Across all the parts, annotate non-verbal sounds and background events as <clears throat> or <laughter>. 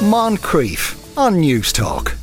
Moncrieff on Newstalk.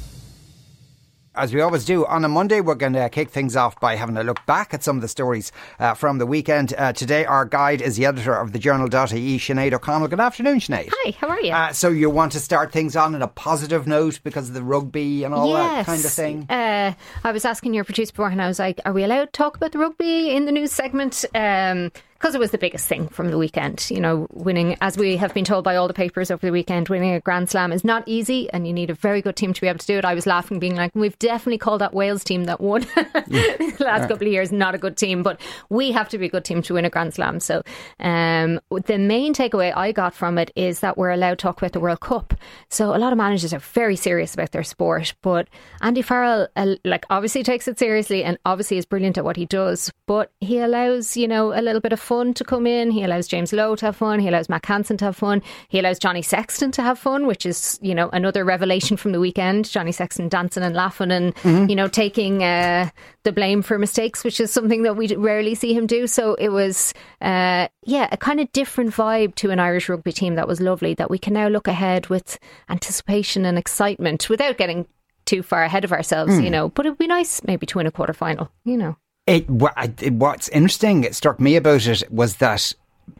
as we always do on a Monday, we're going to kick things off by having a look back at some of the stories uh, from the weekend. Uh, today, our guide is the editor of the Journal.ie, Sinead O'Carroll. Good afternoon, Sinead. Hi, how are you? Uh, so, you want to start things on in a positive note because of the rugby and all yes. that kind of thing? Uh, I was asking your producer before, and I was like, are we allowed to talk about the rugby in the news segment? Um, because it was the biggest thing from the weekend. You know, winning, as we have been told by all the papers over the weekend, winning a Grand Slam is not easy and you need a very good team to be able to do it. I was laughing, being like, we've definitely called that Wales team that won <laughs> the last couple of years not a good team, but we have to be a good team to win a Grand Slam. So um, the main takeaway I got from it is that we're allowed to talk about the World Cup. So a lot of managers are very serious about their sport, but Andy Farrell, uh, like, obviously takes it seriously and obviously is brilliant at what he does, but he allows, you know, a little bit of fun to come in. He allows James Lowe to have fun. He allows Mack Hansen to have fun. He allows Johnny Sexton to have fun, which is, you know, another revelation from the weekend. Johnny Sexton dancing and laughing and, mm-hmm. you know, taking uh, the blame for mistakes, which is something that we rarely see him do. So it was, uh, yeah, a kind of different vibe to an Irish rugby team that was lovely that we can now look ahead with anticipation and excitement without getting too far ahead of ourselves, mm. you know. But it'd be nice maybe to win a quarter final, you know. It, what's interesting, it struck me about it was that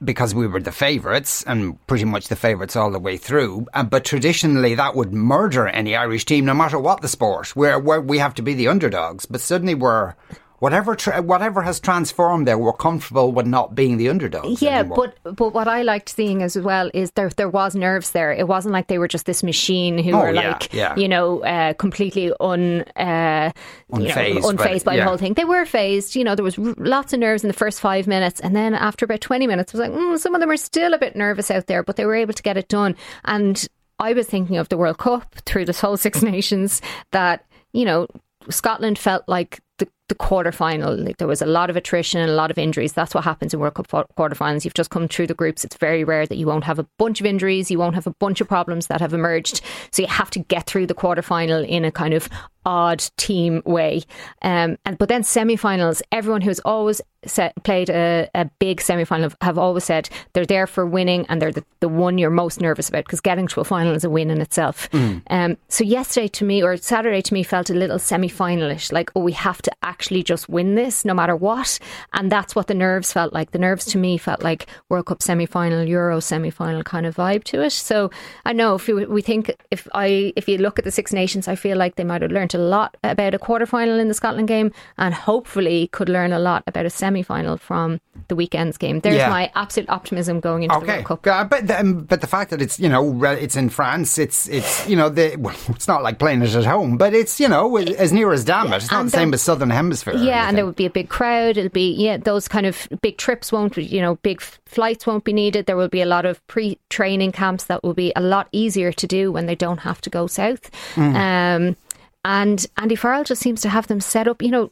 because we were the favourites and pretty much the favourites all the way through. Uh, but traditionally, that would murder any Irish team, no matter what the sport. Where we have to be the underdogs, but suddenly we're whatever tra- whatever has transformed there, we're comfortable with not being the underdogs. Yeah, anymore. but but what I liked seeing as well is there there was nerves there. It wasn't like they were just this machine who oh, were yeah, like yeah. you know uh, completely un uh, unfazed, you know, unfazed by yeah. the whole thing. They were phased. You know, there was r- lots of nerves in the first five minutes, and then after about twenty minutes, it was like mm, some of them are still a bit nervous out there, but they were able to get it done. And I was thinking of the World Cup through this whole <laughs> Six Nations that you know Scotland felt like the, the quarterfinal. Like there was a lot of attrition and a lot of injuries. That's what happens in World Cup quarterfinals. You've just come through the groups. It's very rare that you won't have a bunch of injuries. You won't have a bunch of problems that have emerged. So you have to get through the quarterfinal in a kind of odd team way. Um, and but then semi-finals, everyone who's always set, played a, a big semi-final have always said they're there for winning and they're the, the one you're most nervous about because getting to a final is a win in itself. Mm. Um, so yesterday to me or Saturday to me felt a little semi-finalish, like oh we have to actually just win this no matter what, and that's what the nerves felt like. The nerves to me felt like World Cup semi-final, Euro semi-final kind of vibe to it. So I know if we, we think if I if you look at the Six Nations, I feel like they might have learned a lot about a quarter final in the Scotland game and hopefully could learn a lot about a semi final from the weekend's game. There's Yeah. my absolute optimism going into the World Cup. But the, um, but the fact that it's you know it's in France, it's it's you know the <laughs> well, it's not like playing it at home, but it's you know as near as damn it. It's not And the same as Southern Hemisphere. Yeah, and there would be a big crowd. It'll be yeah, those kind of big trips won't you know big flights won't be needed. There will be a lot of pre-training camps that will be a lot easier to do when they don't have to go south. Mm. Um, and Andy Farrell just seems to have them set up. You know,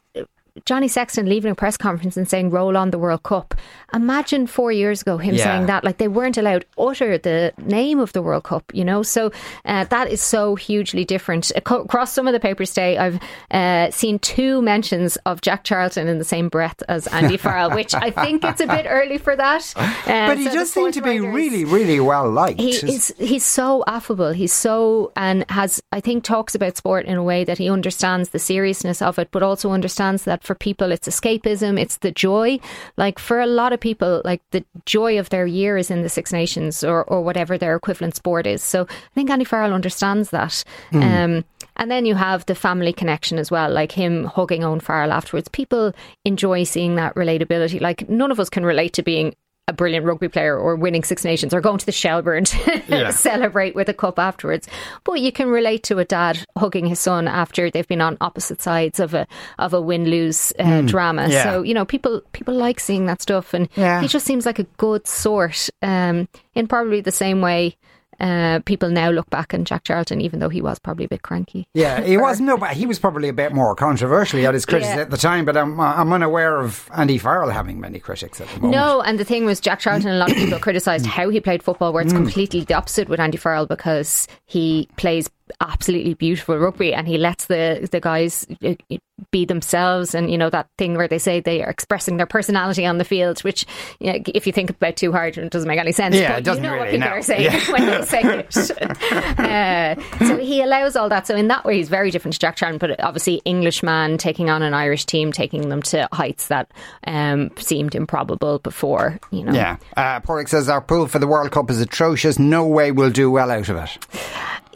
Johnny Sexton leaving a press conference and saying "Roll on the World Cup." Imagine four years ago him Yeah. saying that. Like they weren't allowed to utter the name of the World Cup. You know, so uh, that is so hugely different. Across some of the papers today, I've uh, seen two mentions of Jack Charlton in the same breath as Andy Farrell, which I think it's a bit early for that. <laughs> Uh, but he so does seem to be writers- really, really well liked. he is he's so affable he's so and has i think talks about sport in a way that he understands the seriousness of it but also understands that for people it's escapism it's the joy like for a lot of people like the joy of their year is in the six nations or, or whatever their equivalent sport is so i think andy farrell understands that um, and then you have the family connection as well, like him hugging Owen Farrell afterwards. People enjoy seeing that relatability. Like none of us can relate to being a brilliant rugby player or winning Six Nations or going to the Shelbourne to Yeah. <laughs> celebrate with a cup afterwards. But you can relate to a dad hugging his son after they've been on opposite sides of a of a win lose uh, drama. Hmm. yeah. So you know people people like seeing that stuff, and Yeah. he just seems like a good sort. Um, in probably the same way. Uh, people now look back on Jack Charlton, even though he was probably a bit cranky. Yeah, he <laughs> was no, but he was probably a bit more controversial. He had his critics Yeah. at the time, but I'm I'm unaware of Andy Farrell having many critics at the moment. No, and the thing was, Jack Charlton, a lot of people <clears throat> criticised how he played football, where it's Mm. completely the opposite with Andy Farrell because he plays absolutely beautiful rugby and he lets the the guys uh, be themselves and you know that thing where they say they are expressing their personality on the field which you know, if you think about too hard it doesn't make any sense yeah but it doesn't you know really, what people no. are saying Yeah. <laughs> when they say it. <laughs> Uh, so he allows all that. So in that way he's very different to Jack Charlton but obviously Englishman taking on an Irish team taking them to heights that um, seemed improbable before you know. Yeah. Uh, Porrick says our pool for the World Cup is atrocious. No way we'll do well out of it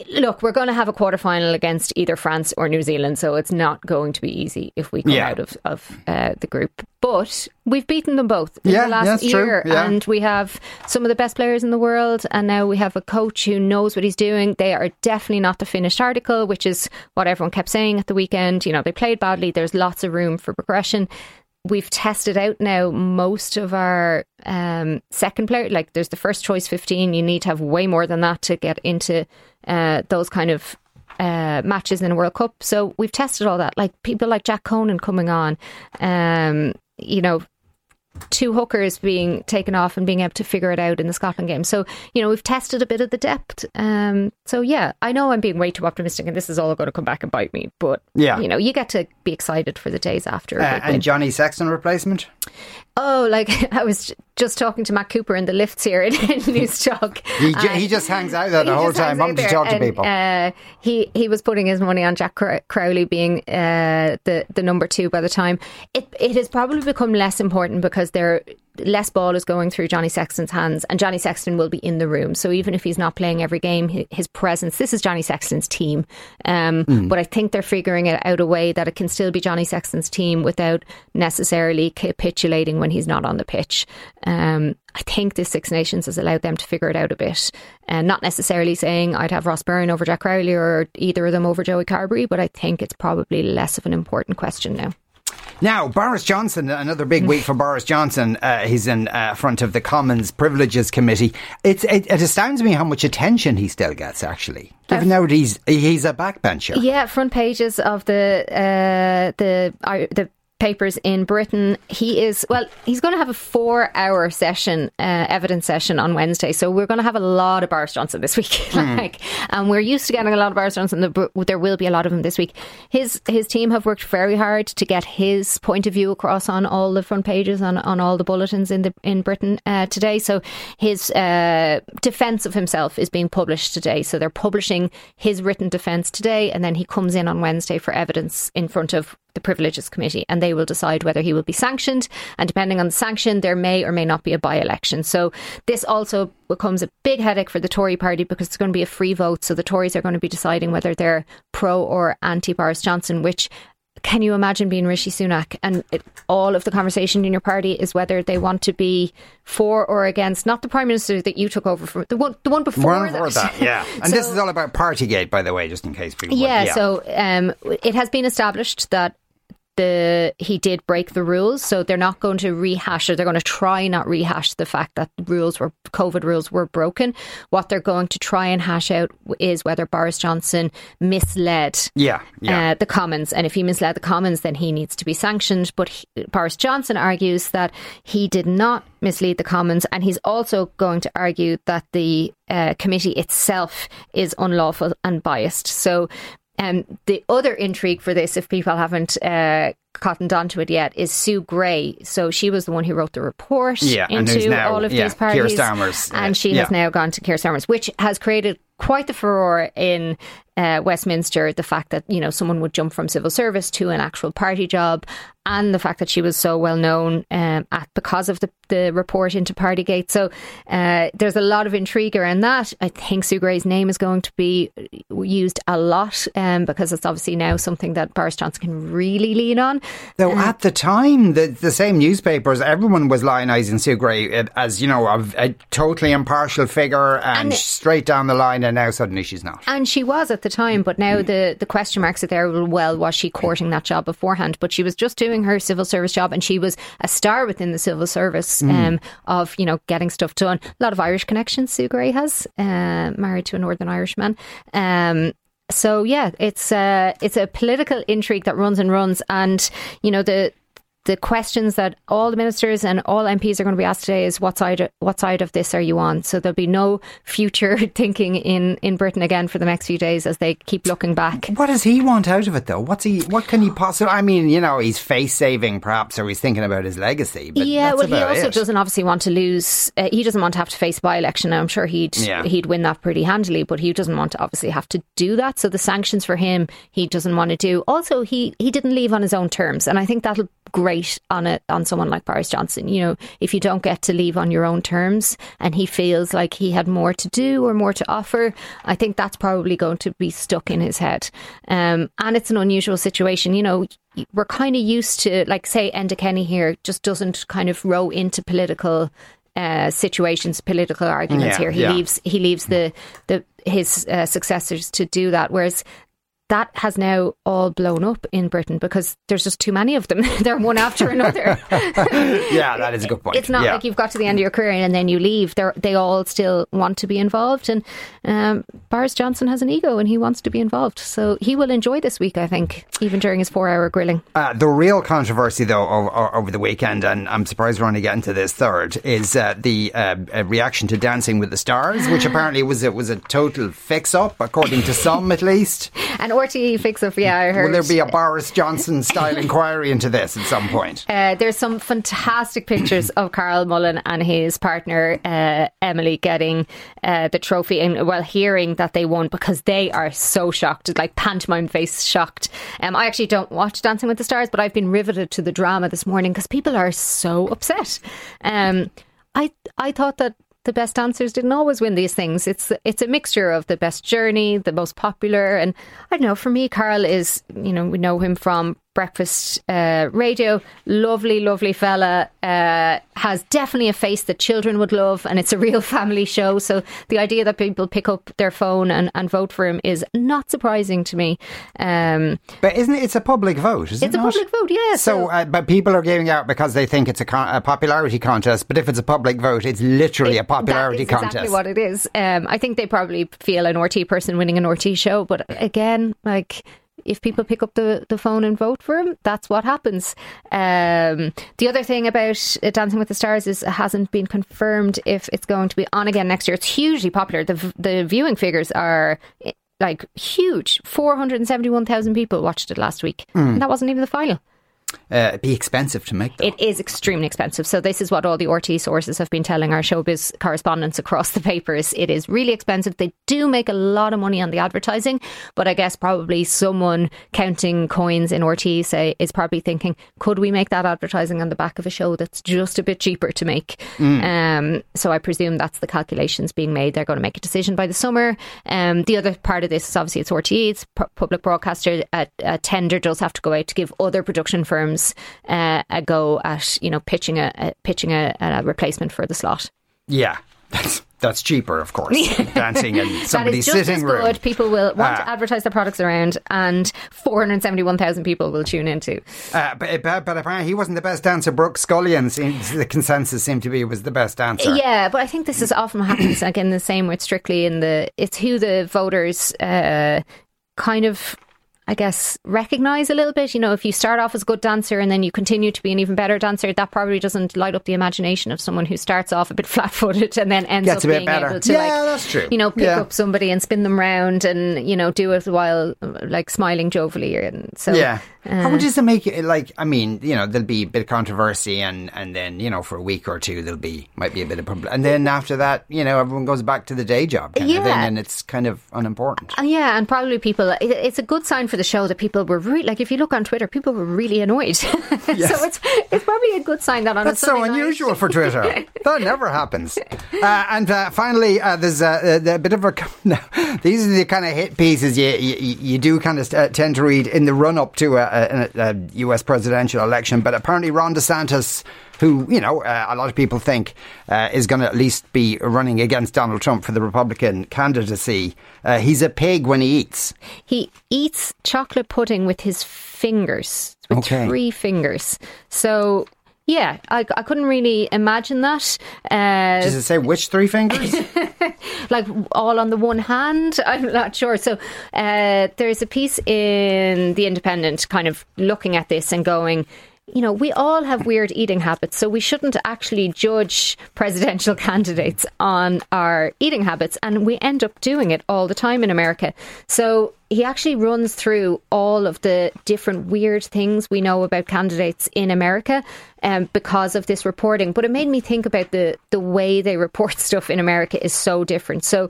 look, we're going to have a quarter final against either France or New Zealand, so it's not going to be easy if we come Yeah. out of, of uh, the group. But we've beaten them both in Yeah, the last year, yeah. and we have some of the best players in the world, and now we have a coach who knows what he's doing. They are definitely not the finished article, which is what everyone kept saying at the weekend. You know, they played badly. There's lots of room for progression we've tested out now most of our um, second player. Like there's the first choice 15. You need to have way more than that to get into uh, those kind of uh, matches in a World Cup. So we've tested all that. Like people like Jack Conan coming on, um, you know, two hookers being taken off and being able to figure it out in the Scotland game. So, you know, we've tested a bit of the depth. Um, so, yeah, I know I'm being way too optimistic and this is all going to come back and bite me. But, Yeah. you know, you get to be excited for the days after. uh, win. and Johnny Sexton replacement Oh, like <laughs> I was just talking to Matt Cooper in the lifts here in, in <laughs> Newstalk. he, and he just hangs out there the <laughs> whole time hangs out wanting to there talk to people Uh, he he was putting his money on Jack Crowley being uh, the the number two by the time. It it has probably become less important because there less ball is going through Johnny Sexton's hands, and Johnny Sexton will be in the room. So even if he's not playing every game, his presence. This is Johnny Sexton's team, um, but I think they're figuring it out a way that it can still be Johnny Sexton's team without necessarily capitulating when he's not on the pitch. Um, I think this Six Nations has allowed them to figure it out a bit, and not necessarily saying I'd have Ross Byrne over Jack Crowley or either of them over Joey Carbery, but I think it's probably less of an important question now. Now, Boris Johnson, another big week for Boris Johnson. Uh, he's in uh, front of the Commons Privileges Committee. It's, it, it astounds me how much attention he still gets, actually, given that he's, he's a backbencher. Yeah, front pages of the uh, the the papers in Britain. He is well. He's going to have a four-hour session, uh, evidence session on Wednesday. So we're going to have a lot of Boris Johnson this week. <laughs> like, and we're used to getting a lot of Boris Johnson. The- There will be a lot of him this week. His his team have worked very hard to get his point of view across on all the front pages on on all the bulletins in the in Britain uh, today. So his uh, defence of himself is being published today. So they're publishing his written defence today, and then he comes in on Wednesday for evidence in front of the Privileges Committee, and they will decide whether he will be sanctioned. And depending on the sanction, there may or may not be a by election. So this also becomes a big headache for the Tory party because it's going to be a free vote. So the Tories are going to be deciding whether they're pro or anti Boris Johnson, which can you imagine being Rishi Sunak and it, all of the conversation in your party is whether they want to be for or against not the prime minister that you took over from the one the one before One that. that, yeah. <laughs> And this is all about Partygate, by the way, just in case people. yeah, so um, it has been established that the he did break the rules, so they're not going to rehash it. they're going to try not rehash the fact that rules were COVID rules were broken. What they're going to try and hash out is whether Boris Johnson misled Yeah, yeah. uh, the Commons, and if he misled the Commons, then he needs to be sanctioned. But he, Boris Johnson argues that he did not mislead the Commons, and he's also going to argue that the uh, committee itself is unlawful and biased. So. Um, the other intrigue for this, if people haven't uh, cottoned onto it yet, is Sue Gray. So she was the one who wrote the report Yeah, into now- all of yeah, these parties, Starmer's, uh, and she has now gone to Keir Starmer's, which has created quite the furore in uh, Westminster. The fact that you know someone would jump from civil service to an actual party job, and the fact that she was so well known um, at because of the, the report into Partygate. So uh, there's a lot of intrigue around that. I think Sue Gray's name is going to be used a lot um, because it's obviously now something that Boris Johnson can really lean on. Though at the time, the, the same newspapers, everyone was lionising Sue Gray uh, as, you know, a, a totally impartial figure and, And- straight down the line, and now suddenly she's not. And she was at the time, but Mm. now the, the question marks are there. Well, was she courting that job beforehand? But she was just doing her civil service job, and she was a star within the civil service Mm. um, of you know getting stuff done. A lot of Irish connections. Sue Gray has uh, married to a Northern Irishman. Um, so yeah, it's uh, it's a political intrigue that runs and runs, and you know the the questions that all the ministers and all MPs are going to be asked today is what side what side of this are you on? So there'll be no future <laughs> thinking in in Britain again for the next few days as they keep looking back. What does he want out of it though? What's he? What can he possibly? I mean, you know, he's face saving perhaps, or he's thinking about his legacy. But yeah, well, he also it. doesn't obviously want to lose. Uh, he doesn't want to have to face by election. I'm sure he'd yeah. he'd win that pretty handily, but he doesn't want to obviously have to do that. So the sanctions for him, he doesn't want to do. Also, he he didn't leave on his own terms, and I think that'll great on it on someone like Boris Johnson. You know, if you don't get to leave on your own terms and he feels like he had more to do or more to offer, I think that's probably going to be stuck in his head. Um, and it's an unusual situation. You know, we're kind of used to, like, say, Enda Kenny here just doesn't kind of row into political uh, situations, political arguments yeah, here. He yeah. leaves he leaves the the his uh, successors to do that. Whereas that has now all blown up in Britain because there's just too many of them. <laughs> They're one after another. <laughs> yeah, that is a good point. It's not yeah. like you've got to the end of your career and then you leave. They they all still want to be involved, and um, Boris Johnson has an ego and he wants to be involved. So he will enjoy this week, I think, even during his four-hour grilling. Uh, the real controversy, though, over, over, the weekend, and I'm surprised we're only getting to this third, is uh, the uh, reaction to Dancing with the Stars, which <gasps> apparently was it was a total fix-up, according to some at least. And RTE fix up. Yeah, I heard. Will there be a Boris Johnson style <laughs> inquiry into this at some point? Uh, there's some fantastic pictures of Carl Mullan and his partner uh, Emily getting uh, the trophy, and well, hearing that they won because they are so shocked, like pantomime face shocked. Um, I actually don't watch Dancing with the Stars, but I've been riveted to the drama this morning because people are so upset. Um, I I thought that the best answers didn't always win these things. It's it's a mixture of the best journey, the most popular, and I don't know. For me, Carl is you know we know him from breakfast uh, radio. Lovely, lovely fella. Uh, has definitely a face that children would love, and it's a real <laughs> family show. So the idea that people pick up their phone and, and vote for him is not surprising to me. Um, but isn't it? It's a public vote. it's it a not? public vote. Yeah. So, so uh, but people are giving out because they think it's a, con- a, popularity contest. But if it's a public vote, it's literally it, a popularity that is contest. Exactly what it is. Um, I think they probably feel an RTE person winning an RTE show, but again, like if people pick up the, the phone and vote for him, that's what happens. Um, the other thing about Dancing with the Stars is it hasn't been confirmed if it's going to be on again next year. It's hugely popular. The the viewing figures are like huge. Four hundred and seventy one thousand people watched it last week, mm. and that wasn't even the final. Uh, be expensive to make. Though. It is extremely expensive. So this is what all the RTE sources have been telling our showbiz correspondents across the papers. It is really expensive. They do make a lot of money on the advertising, but I guess probably someone counting coins in RT say is probably thinking, could we make that advertising on the back of a show that's just a bit cheaper to make? Mm. Um, so I presume that's the calculations being made. They're going to make a decision by the summer. Um, the other part of this is obviously it's RTE, it's public broadcaster. A, a tender does have to go out to give other production firms firms uh, a go at you know pitching a, a pitching a, a, replacement for the slot. Yeah, that's that's cheaper, of course. <laughs> Dancing in somebody's sitting room. Good. People will want uh, to advertise their products around, and 471,000 people will tune into. Uh, but, but, but, apparently, he wasn't the best dancer. Brooke Scullion, seems, the consensus seemed to be, was the best dancer. Yeah, but I think this is often happens again the same with Strictly in the it's who the voters uh, kind of I guess, recognize a little bit. You know, if you start off as a good dancer and then you continue to be an even better dancer, that probably doesn't light up the imagination of someone who starts off a bit <laughs> flat footed and then ends Gets up being better. able to, yeah, like, that's true. you know, pick yeah. up somebody and spin them round and, you know, do it while like smiling jovially. And so, yeah. Uh, How does it make it like? I mean, you know, there'll be a bit of controversy, and and then you know, for a week or two, there'll be might be a bit of problem, and then after that, you know, everyone goes back to the day job kind yeah. of thing, and it's kind of unimportant. Uh, yeah, and probably people. It, it's a good sign for the show that people were really like. If you look on Twitter, people were really annoyed. <laughs> so it's it's probably a good sign that on that's so unusual night, for Twitter. <laughs> that never happens. Uh, and uh, finally, uh, there's a, a, bit of a. <laughs> these are the kind of hit pieces you you, you do kind of uh, tend to read in the run up to a, a, a US presidential election. But apparently, Ron DeSantis, who, you know, uh, a lot of people think uh, is going to at least be running against Donald Trump for the Republican candidacy, uh, he's a pig when he eats. He eats chocolate pudding with his fingers, with okay. three fingers. So yeah, I, I couldn't really imagine that. Uh, Does it say which three fingers? <laughs> like all on the one hand? <laughs> I'm not sure. So uh, there's a piece in The Independent kind of looking at this and going, you know, we all have weird eating habits, so we shouldn't actually judge presidential <laughs> candidates on our eating habits. And we end up doing it all the time in America. So he actually runs through all of the different weird things we know about candidates in America um, because of this reporting. But it made me think about the, the way they report <laughs> stuff in America is so different. So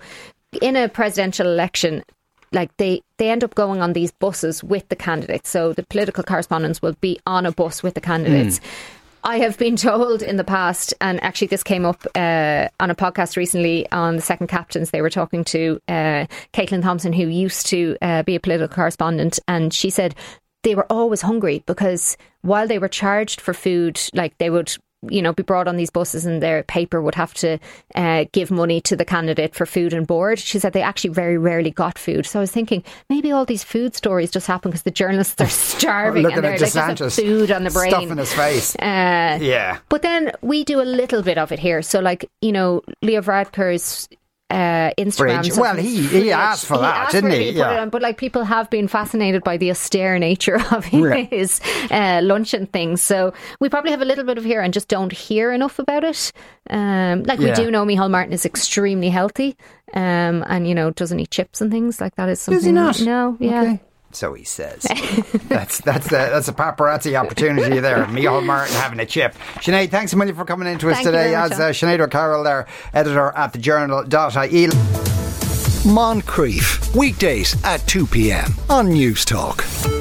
in a presidential election, like they they end up going on these buses with the candidates. So the political correspondents will be on a bus with the candidates. Mm. I have been <laughs> told in the past, and actually this came up uh, on a podcast recently on the Second Captains. They were talking to uh, Caitlin Thompson, who used to uh, be a political correspondent, and she said they were always hungry because while they were charged for food, like they would you know, be brought on these buses and their paper would have to uh, give money to the candidate for food and board. She said they actually very rarely got food. So I was thinking maybe all these food stories just happen because the journalists are <laughs> starving and they're like food on the brain, stuff in his face. Uh, yeah. But then we do a little bit of it here. So like you know, Leo Varadkar's uh, Instagram. Well, he he asked for he that, asked didn't he? Yeah. but like people have been fascinated by the austere nature <laughs> of his uh, lunch and things. So we probably have a little bit of here and just don't hear enough about it. Um, like yeah. we do know Micheál Martin is extremely healthy, um, and you know doesn't eat chips and things like that. Is something? Does he not? No, yeah. Okay. So he says. that's that's a, that's a paparazzi opportunity there. Micheál Martin having a chip. Sinead, thanks a million for coming into us Thank today. As uh, Sinead O'Carroll there, editor at the journal.ie. Moncrieff, weekdays at 2 p.m. on Newstalk.